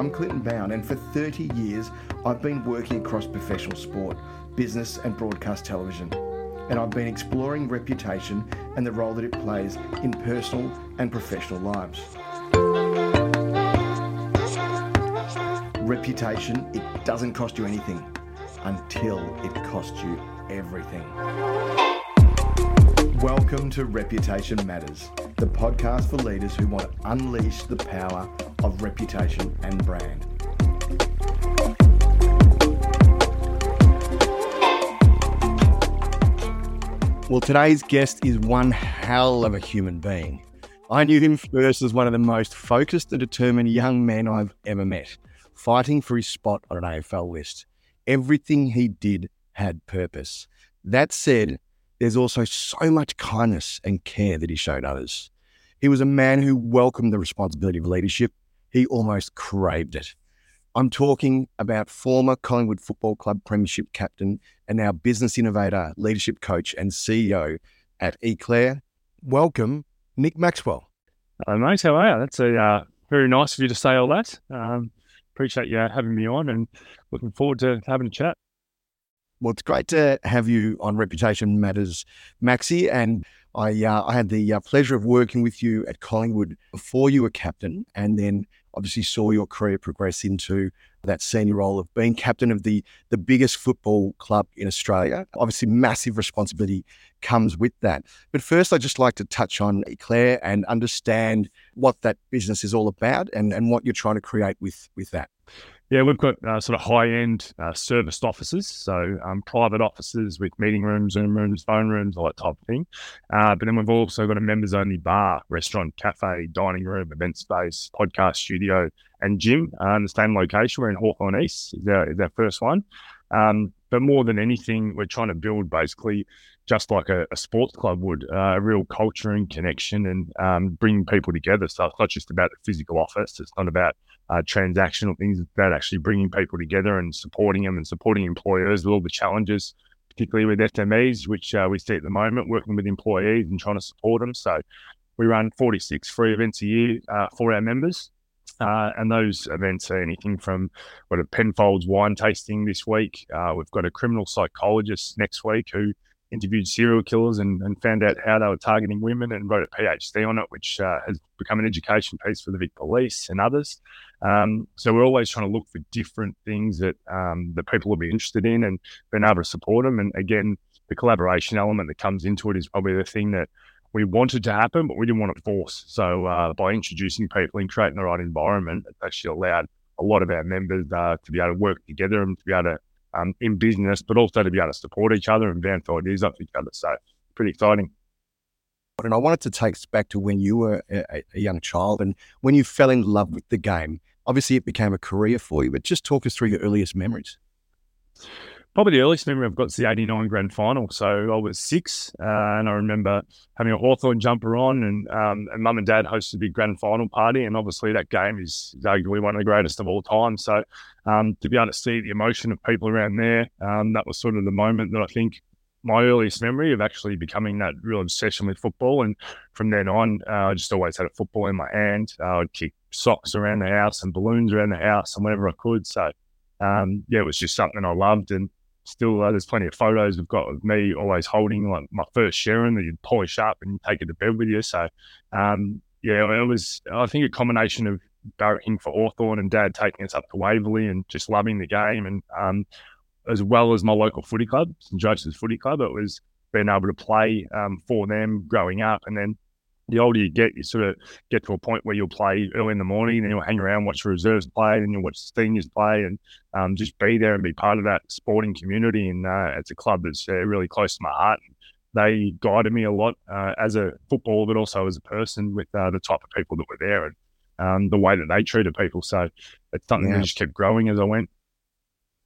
I'm Clinton Bown, and for 30 years, I've been working across professional sport, business, and broadcast television. And I've been exploring reputation and the role that it plays in personal and professional lives. Reputation, it doesn't cost you anything until it costs you everything. Welcome to Reputation Matters, the podcast for leaders who want to unleash the power of reputation and brand. Well, today's guest is one hell of a human being. I knew him first as one of the most focused and determined young men I've ever met, fighting for his spot on an AFL list. Everything he did had purpose. That said, there's also so much kindness and care that he showed others. He was a man who welcomed the responsibility of leadership. He almost craved it. I'm talking about former Collingwood Football Club Premiership captain and now business innovator, leadership coach, and CEO at ECLA. Welcome, Nick Maxwell. Hello, mate. How are you? That's a uh, very nice of you to say all that. Um, appreciate you having me on and looking forward to having a chat. Well, it's great to have you on Reputation Matters, Maxi. And I, uh, I had the uh, pleasure of working with you at Collingwood before you were captain, and then obviously saw your career progress into that senior role of being captain of the the biggest football club in Australia. Obviously, massive responsibility comes with that. But first, I'd just like to touch on ECLA and understand what that business is all about and, and what you're trying to create with with that. Yeah, we've got uh, sort of high end uh, serviced offices, so um, private offices with meeting rooms, Zoom rooms, phone rooms, all that type of thing. Uh, but then we've also got a members only bar, restaurant, cafe, dining room, event space, podcast studio, and gym uh, in the same location. We're in Hawthorn East, is our, is our first one. Um, but more than anything, we're trying to build basically just like a, a sports club would, uh, a real culture and connection and um, bring people together. So it's not just about the physical office, it's not about uh, transactional things It's about actually bringing people together and supporting them and supporting employers with all the challenges, particularly with SMEs, which uh, we see at the moment, working with employees and trying to support them. So we run 46 free events a year uh, for our members. Uh, and those events are anything from what a Penfolds wine tasting this week. Uh, we've got a criminal psychologist next week who interviewed serial killers and, and found out how they were targeting women and wrote a PhD on it, which uh, has become an education piece for the Vic Police and others. Um, so we're always trying to look for different things that um, that people will be interested in and being able to support them. And again, the collaboration element that comes into it is probably the thing that we wanted to happen, but we didn't want to force. So uh, by introducing people and creating the right environment, it's actually allowed a lot of our members uh, to be able to work together and to be able to um, in business, but also to be able to support each other and bounce ideas off each other. So pretty exciting. And I wanted to take us back to when you were a, a young child and when you fell in love with the game. Obviously, it became a career for you, but just talk us through your earliest memories. Probably the earliest memory I've got is the 89 grand final. So I was six, uh, and I remember having a Hawthorn jumper on, and, um, and mum and dad hosted a big grand final party. And obviously, that game is, is arguably one of the greatest of all time. So um, to be able to see the emotion of people around there, um, that was sort of the moment that I think my earliest memory of actually becoming that real obsession with football. And from then on, uh, I just always had a football in my hand. Uh, I'd kick socks around the house and balloons around the house and whenever I could. So, um, yeah, it was just something I loved. And still, uh, there's plenty of photos we've got of me always holding like my first Sherrin that you'd polish up and take it to bed with you. So, um, yeah, it was, I think, a combination of barracking for Hawthorn and dad taking us up to Waverley and just loving the game. And, um, as well as my local footy club, St Joseph's Footy Club, it was being able to play um, for them growing up. And then the older you get, you sort of get to a point where you'll play early in the morning, and you'll hang around, watch the reserves play, and you'll watch the seniors play, and um, just be there and be part of that sporting community. And uh, it's a club that's uh, really close to my heart. They guided me a lot uh, as a footballer, but also as a person with uh, the type of people that were there and um, the way that they treated people. So it's something yeah. that just kept growing as I went.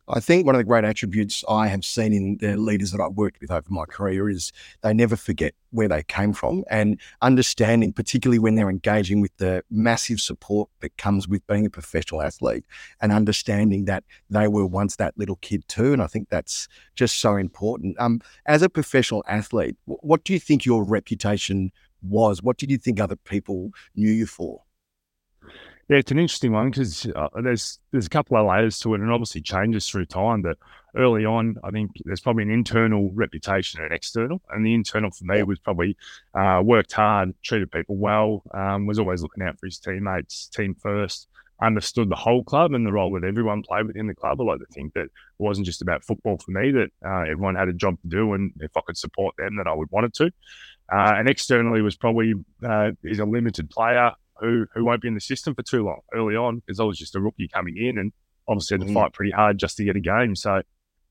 I think one of the great attributes I have seen in the leaders that I've worked with over my career is they never forget where they came from and understanding, particularly when they're engaging with the massive support that comes with being a professional athlete and understanding that they were once that little kid too. And I think that's just so important. Um, as a professional athlete, what do you think your reputation was? What did you think other people knew you for? Yeah, it's an interesting one because uh, there's there's a couple of layers to it, and obviously changes through time. But early on, I think there's probably an internal reputation and an external. And the internal for me was probably uh, worked hard, treated people well, um, was always looking out for his teammates, team first, understood the whole club and the role that everyone played within the club. I like to think that it wasn't just about football for me; that uh, everyone had a job to do, and if I could support them, that I would want it to. Uh, and externally was probably uh, he's a limited player who who won't be in the system for too long early on because I was just a rookie coming in and obviously had to mm. fight pretty hard just to get a game. So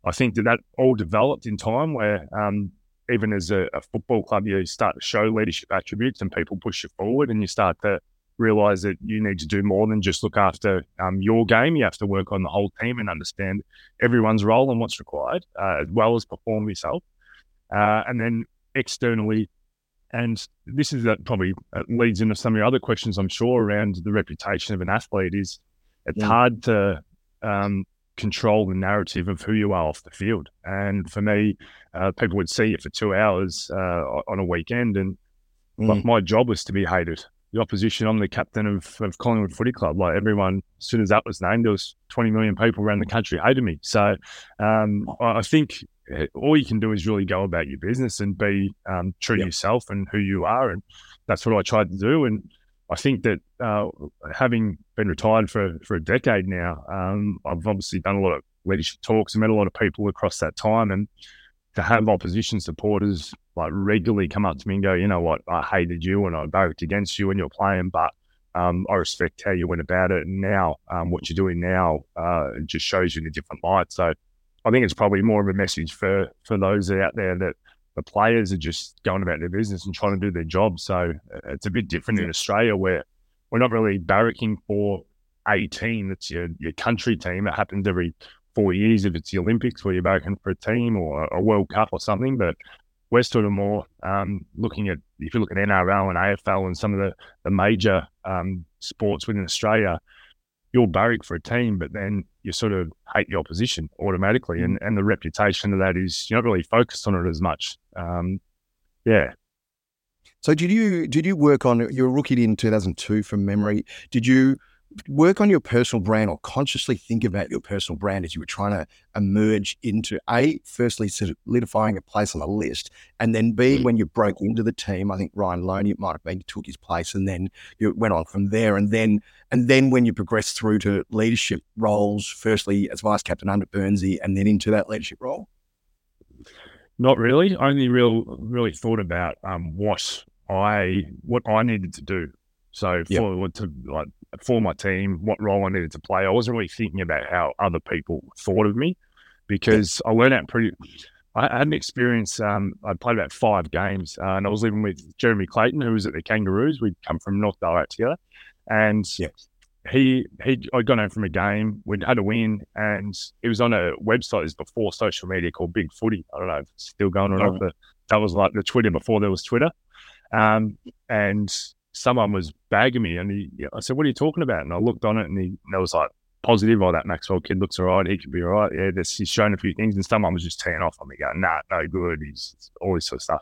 I think that that all developed in time where um, even as a, a, football club, you start to show leadership attributes and people push you forward and you start to realize that you need to do more than just look after um, your game. You have to work on the whole team and understand everyone's role and what's required, uh, as well as perform yourself. Uh, and then externally, and this is that probably uh, leads into some of your other questions, I'm sure, around the reputation of an athlete. Is it's yeah. hard to um, control the narrative of who you are off the field. And for me, uh, people would see it for two hours uh, on a weekend, and mm. like my job was to be hated. The opposition, I'm the captain of, of Collingwood Footy Club. Like everyone, as soon as that was named, there was 20 million people around the country hated me. So um, I think all you can do is really go about your business and be um, true yep. to yourself and who you are. And that's what I tried to do. And I think that uh, having been retired for, for a decade now, um, I've obviously done a lot of leadership talks and met a lot of people across that time. And to have opposition supporters like regularly come up to me and go, you know what, I hated you and I voted against you and you're playing, but um, I respect how you went about it. And now, um, what you're doing now uh, just shows you in a different light. So I think it's probably more of a message for for those out there that the players are just going about their business and trying to do their job. So uh, it's a bit different yeah. in Australia where we're not really barracking for a team that's your your country team. It happens every four years if it's the Olympics where you're barracking for a team or a World Cup or something. But we're sort of more um, looking at if you look at NRL and AFL and some of the the major um, sports within Australia you'll barrack for a team, but then you sort of hate the opposition automatically. And, and the reputation of that is you're not really focused on it as much. Um, yeah. So did you did you work on you were rookie in 2002 from memory? Did you work on your personal brand or consciously think about your personal brand as you were trying to emerge into a firstly solidifying a place on the list and then b mm. when you broke into the team i think ryan lonie it might have been took his place and then you went on from there and then and then when you progressed through to leadership roles firstly as vice captain under burnsy and then into that leadership role not really only real really thought about um, what i what i needed to do so yep. for to like for my team, what role I needed to play. I wasn't really thinking about how other people thought of me because I learned out pretty. I had an experience. Um, I played about five games, uh, and I was living with Jeremy Clayton, who was at the Kangaroos. We'd come from North Ballarat together, and yeah. he he I'd gone home from a game. We'd had a win, and it was on a website. It was before social media called Big Footy. I don't know if it's still going on. Oh. The, that was like the Twitter before there was Twitter, um, and someone was bagging me, and he, I said, "What are you talking about?" And I looked on it, and he and there was like positive. Oh, that Maxwell kid looks all right. He could be all right. Yeah, this, he's shown a few things, and someone was just teeing off on me, going, "Nah, no good." He's all this sort of stuff.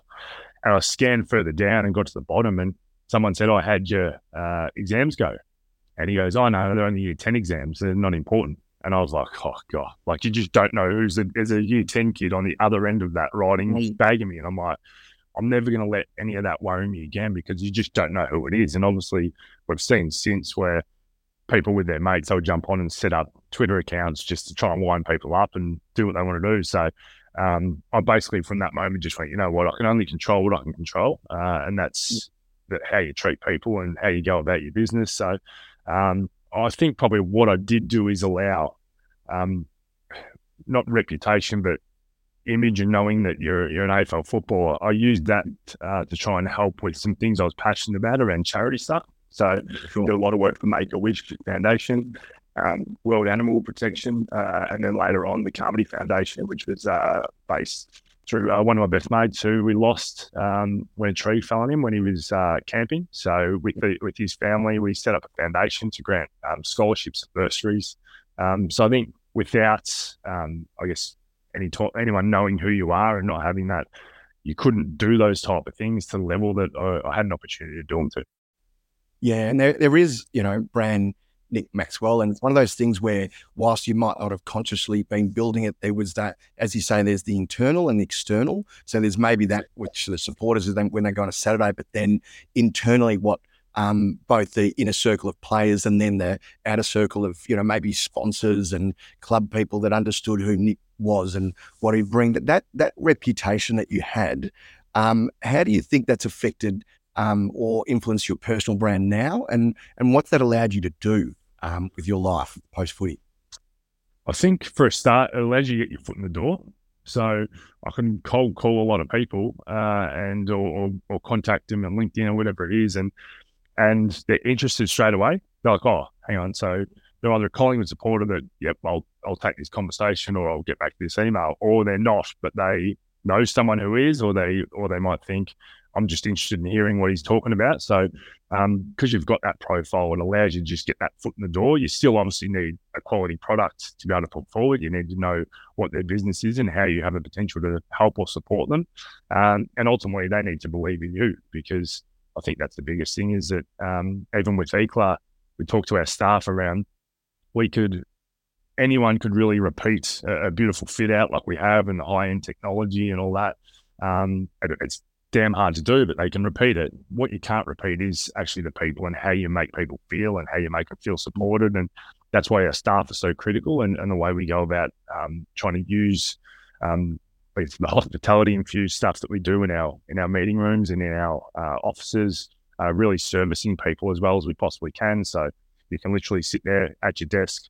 And I scanned further down and got to the bottom, and someone said, "I had your uh, exams go," and he goes, "I oh, know they're only year ten exams. They're not important." And I was like, "Oh god!" Like you just don't know who's a, there's a year ten kid on the other end of that writing, mm. bagging me, and I'm like. I'm never going to let any of that worry me again because you just don't know who it is. And obviously, we've seen since where people with their mates they'll jump on and set up Twitter accounts just to try and wind people up and do what they want to do. So um, I basically from that moment just went, you know what, I can only control what I can control, uh, and that's how you treat people and how you go about your business. So um, I think probably what I did do is allow um, not reputation, but image and knowing that you're you're an AFL footballer, I used that uh, to try and help with some things I was passionate about around charity stuff. So sure. did a lot of work for Make a Wish Foundation, um, World Animal Protection, uh, and then later on the Carmody Foundation, which was uh, based through uh, one of my best mates who we lost um, when a tree fell on him when he was uh, camping. So with the, with his family, we set up a foundation to grant um, scholarships and bursaries. Um, so I think without, um, I guess, any talk, anyone knowing who you are and not having that, you couldn't do those type of things to the level that I, I had an opportunity to do them to. Yeah, and there, there is, you know, brand Nick Maxwell. And it's one of those things where, whilst you might not have consciously been building it, there was that, as you say, there's the internal and the external. So there's maybe that which the supporters when they go on a Saturday, but then internally, what um, both the inner circle of players and then the outer circle of, you know, maybe sponsors and club people that understood who Nick was and what he'd bring. That that that reputation that you had, um, how do you think that's affected um, or influenced your personal brand now, and and what's that allowed you to do um, with your life post footy? I think for a start, it allows you to get your foot in the door. So I can cold call a lot of people uh, and or, or, or, contact them on LinkedIn or whatever it is, and and they're interested straight away. They're like, oh, hang on. So they're either a Collingwood supporter that, yep, I'll I'll take this conversation or I'll get back to this email, or they're not, but they know someone who is, or they or they might think, I'm just interested in hearing what he's talking about. So, because um, you've got that profile, it allows you to just get that foot in the door. You still obviously need a quality product to be able to put forward. You need to know what their business is and how you have a potential to help or support them. Um, and ultimately, they need to believe in you because I think that's the biggest thing is that um, even with ECLA, we talk to our staff around, we could, anyone could really repeat a, a beautiful fit out like we have and the high end technology and all that. Um, it's damn hard to do, but they can repeat it. What you can't repeat is actually the people and how you make people feel and how you make them feel supported. And that's why our staff are so critical and, and the way we go about um, trying to use um, the hospitality infused stuff that we do in our in our meeting rooms and in our uh, offices, uh, really servicing people as well as we possibly can. So you can literally sit there at your desk,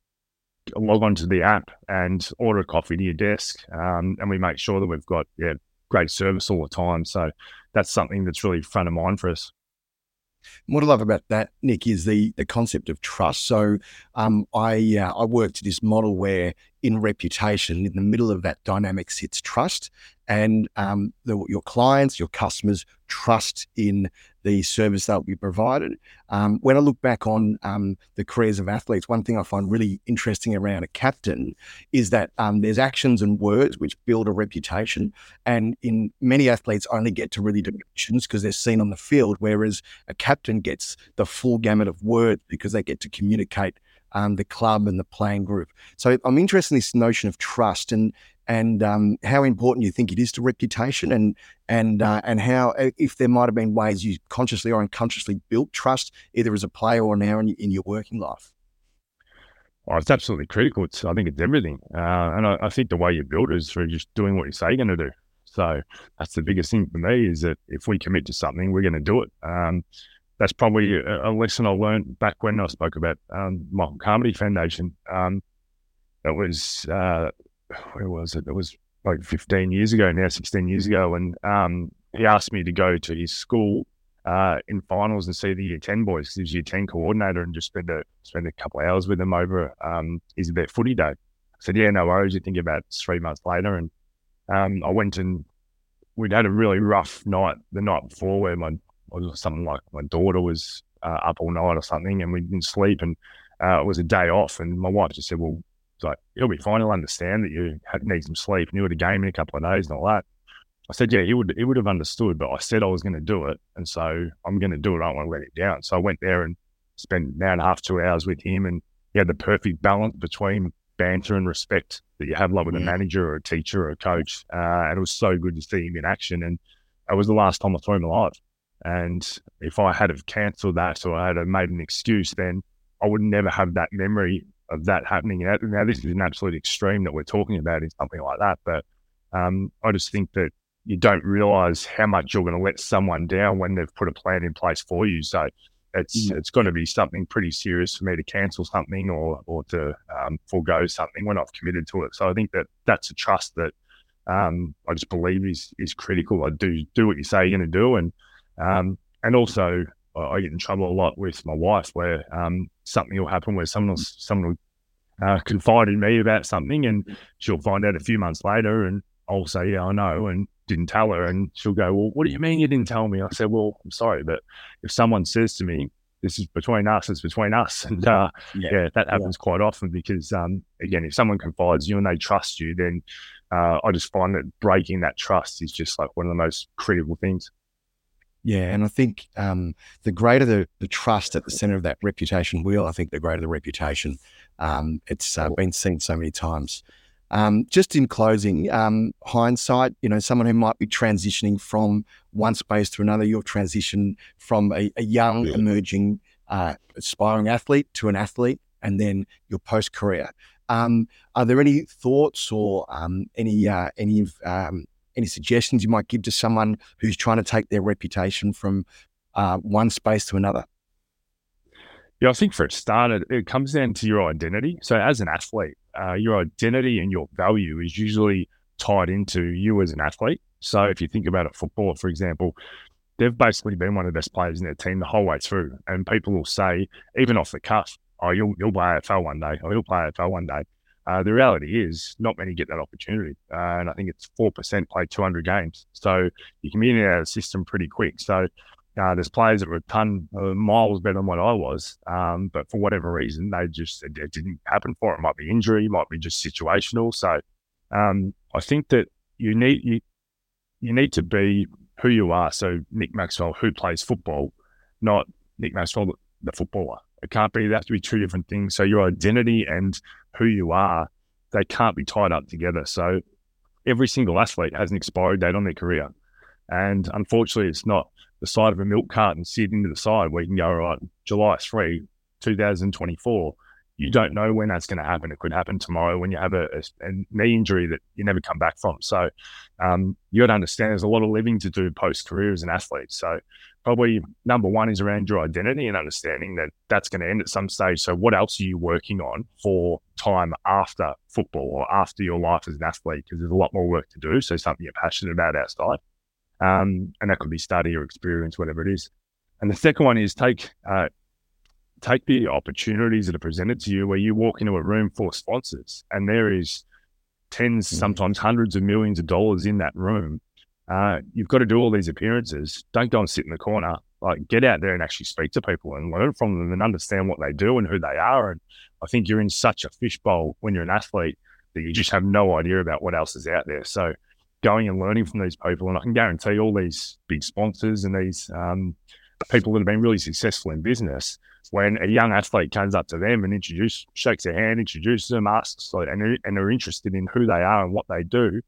log onto the app, and order a coffee to your desk, um, and we make sure that we've got yeah great service all the time. So that's something that's really front of mind for us. What I love about that, Nick, is the the concept of trust. So, um, I uh, I worked this model where in reputation, in the middle of that dynamic sits trust, and um, the, your clients, your customers trust in the service that be provided. Um, when I look back on um, the careers of athletes, one thing I find really interesting around a captain is that um, there's actions and words which build a reputation. And in many athletes only get to really do actions because they're seen on the field, whereas a captain gets the full gamut of words because they get to communicate um, the club and the playing group. So I'm interested in this notion of trust and and um, how important you think it is to reputation, and and uh, and how uh, if there might have been ways you consciously or unconsciously built trust either as a player or now in, in your working life. Oh, it's absolutely critical. It's I think it's everything, uh, and I, I, think the way you build it is through just doing what you say you're going to do. So that's the biggest thing for me is that if we commit to something, we're going to do it. Um, that's probably a, lesson I learned back when I spoke about um, Michael Carmody Foundation. Um, that was uh, where was it? It was like 15 years ago now, 16 years ago, and um, he asked me to go to his school uh, in finals and see the year 10 boys. He was year 10 coordinator and just spend a spend a couple of hours with them over um, his about footy day. I said, yeah, no worries. You think about three months later, and um, I went and we'd had a really rough night the night before where my something like my daughter was uh, up all night or something, and we didn't sleep, and uh, it was a day off, and my wife just said, "Well, like he'll be fine. He'll understand that you need some sleep, and you had a game in a couple of days and all that." I said, "Yeah, he would. He would have understood, but I said I was going to do it, and so I'm going to do it. I don't want to let it down." So I went there and spent an hour and a half, two hours with him, and he had the perfect balance between banter and respect that you have like with a manager or a teacher or a coach. Uh, and it was so good to see him in action. And it was the last time I saw him alive. And if I had have cancelled that or I had have made an excuse, then I would never have that memory of that happening. Now, this is an absolute extreme that we're talking about in something like that. But um, I just think that you don't realize how much you're going to let someone down when they've put a plan in place for you. So it's mm. it's going to be something pretty serious for me to cancel something or or to um, forego something when I've committed to it. So I think that that's a trust that um, I just believe is is critical. I do do what you say you're going to do, and um, and also, I get in trouble a lot with my wife where um, something will happen where someone will, someone will uh, confide in me about something and she'll find out a few months later and I'll say, yeah, I know, and didn't tell her. And she'll go, well, what do you mean you didn't tell me? I said, well, I'm sorry, but if someone says to me, this is between us, it's between us. And uh, yeah. yeah. that happens yeah. quite often because, um, again, if someone confides you and they trust you, then uh, I just find that breaking that trust is just like one of the most critical things. Yeah, and I think um, the greater the, the trust at the center of that reputation wheel, I think the greater the reputation. Um, it's uh, been seen so many times. Um, just in closing, um, hindsight, you know, someone who might be transitioning from one space to another, your transition from a, a young, yeah. emerging, uh, aspiring athlete to an athlete, and then your post career. Um, are there any thoughts or um, any uh, any um, any suggestions you might give to someone who's trying to take their reputation from uh, one space to another? Yeah, I think for a start, it comes down to your identity. So, as an athlete, uh, your identity and your value is usually tied into you as an athlete. So, if you think about a footballer, for example, they've basically been one of the best players in their team the whole way through. And people will say, even off the cuff, oh, you'll, you'll play AFL one day, or you'll play AFL one day. Uh, the reality is, not many get that opportunity, uh, and I think it's four percent play 200 games, so you can be in and out of the system pretty quick. So uh, there's players that were a ton miles better than what I was, um, but for whatever reason, they just it, it, didn't happen for it. Might be injury, might be just situational. So um, I think that you need you you need to be who you are. So Nick Maxwell, who plays football, not Nick Maxwell, the footballer. It can't be. They have to be two different things. So your identity and who you are, they can't be tied up together. So every single athlete has an expiry date on their career. And unfortunately, it's not the side of a milk carton sitting to the side where you can go, right, July 3, 2024. You don't know when that's going to happen. It could happen tomorrow when you have a, a, a knee injury that you never come back from. So um, you got to understand there's a lot of living to do post career as an athlete. So probably number one is around your identity and understanding that that's going to end at some stage. So, what else are you working on for time after football or after your life as an athlete? Because there's a lot more work to do. So, something you're passionate about outside. Um, and that could be study or experience, whatever it is. And the second one is take uh, take the opportunities that are presented to you where you walk into a room full of sponsors and there is 10s mm-hmm. sometimes hundreds of millions of dollars in that room uh, you've got to do all these appearances. Don't go and sit in the corner. Like, get out there and actually speak to people and learn from them and understand what they do and who they are. And I think you're in such a fishbowl when you're an athlete that you just have no idea about what else is out there. So, going and learning from these people, and I can guarantee all these big sponsors and these um, people that have been really successful in business, when a young athlete comes up to them and introduce, shakes their hand, introduces them, asks, like, and, they're, and they're interested in who they are and what they do,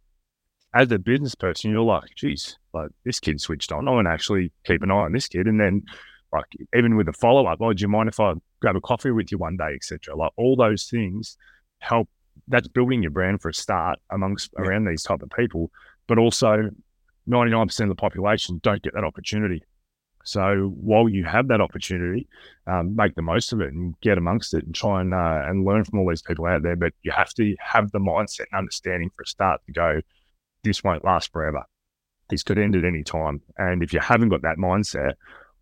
as a business person, you're like, geez, like this kid switched on. I want to actually keep an eye on this kid. And then, like, even with a follow up, oh, do you mind if I grab a coffee with you one day, etc. Like, all those things help. That's building your brand for a start amongst yeah. around these type of people. But also, 99% of the population don't get that opportunity. So while you have that opportunity, um, make the most of it and get amongst it and try and uh, and learn from all these people out there. But you have to have the mindset and understanding for a start to go this won't last forever. This could end at any time. And if you haven't got that mindset,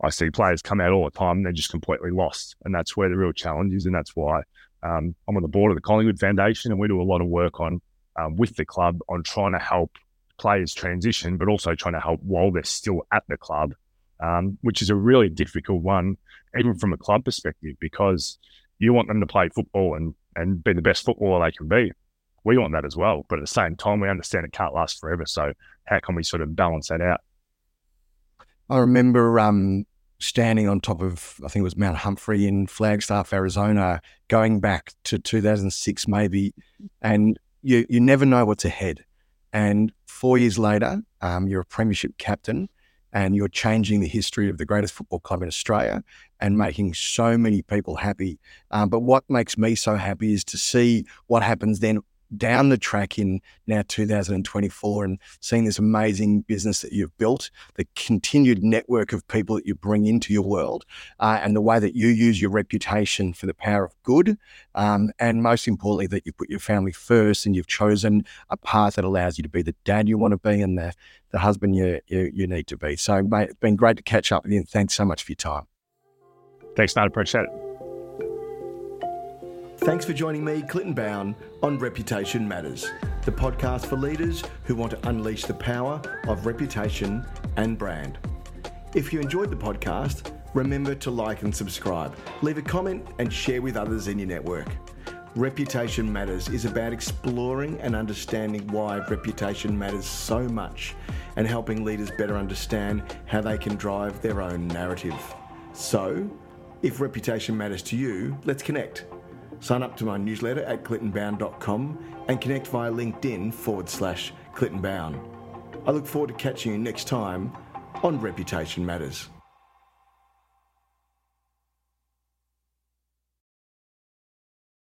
I see players come out all the time and they're just completely lost. And that's where the real challenge is. And that's why um, I'm on the board of the Collingwood Foundation and we do a lot of work on um, with the club on trying to help players transition, but also trying to help while they're still at the club, um, which is a really difficult one, even from a club perspective, because you want them to play football and, and be the best footballer they can be we want that as well. But at the same time, we understand it can't last forever. So how can we sort of balance that out? I remember um, standing on top of, I think it was Mount Humphrey in Flagstaff, Arizona, going back to 2006 maybe, and you you never know what's ahead. And four years later, um, you're a premiership captain and you're changing the history of the greatest football club in Australia and making so many people happy. Um, but what makes me so happy is to see what happens then down the track in now 2024 and seeing this amazing business that you've built, the continued network of people that you bring into your world, uh, and the way that you use your reputation for the power of good, um, and most importantly, that you put your family first and you've chosen a path that allows you to be the dad you want to be and the, the husband you, you, you need to be. So, mate, it's been great to catch up with you, and thanks so much for your time. Thanks, Matt. Appreciate it. Thanks for joining me, Clinton Bown, on Reputation Matters, the podcast for leaders who want to unleash the power of reputation and brand. If you enjoyed the podcast, remember to like and subscribe, leave a comment, and share with others in your network. Reputation Matters is about exploring and understanding why reputation matters so much and helping leaders better understand how they can drive their own narrative. So, if reputation matters to you, let's connect. Sign up to my newsletter at clintonbown.com and connect via LinkedIn forward slash clintonbown. I look forward to catching you next time on Reputation Matters.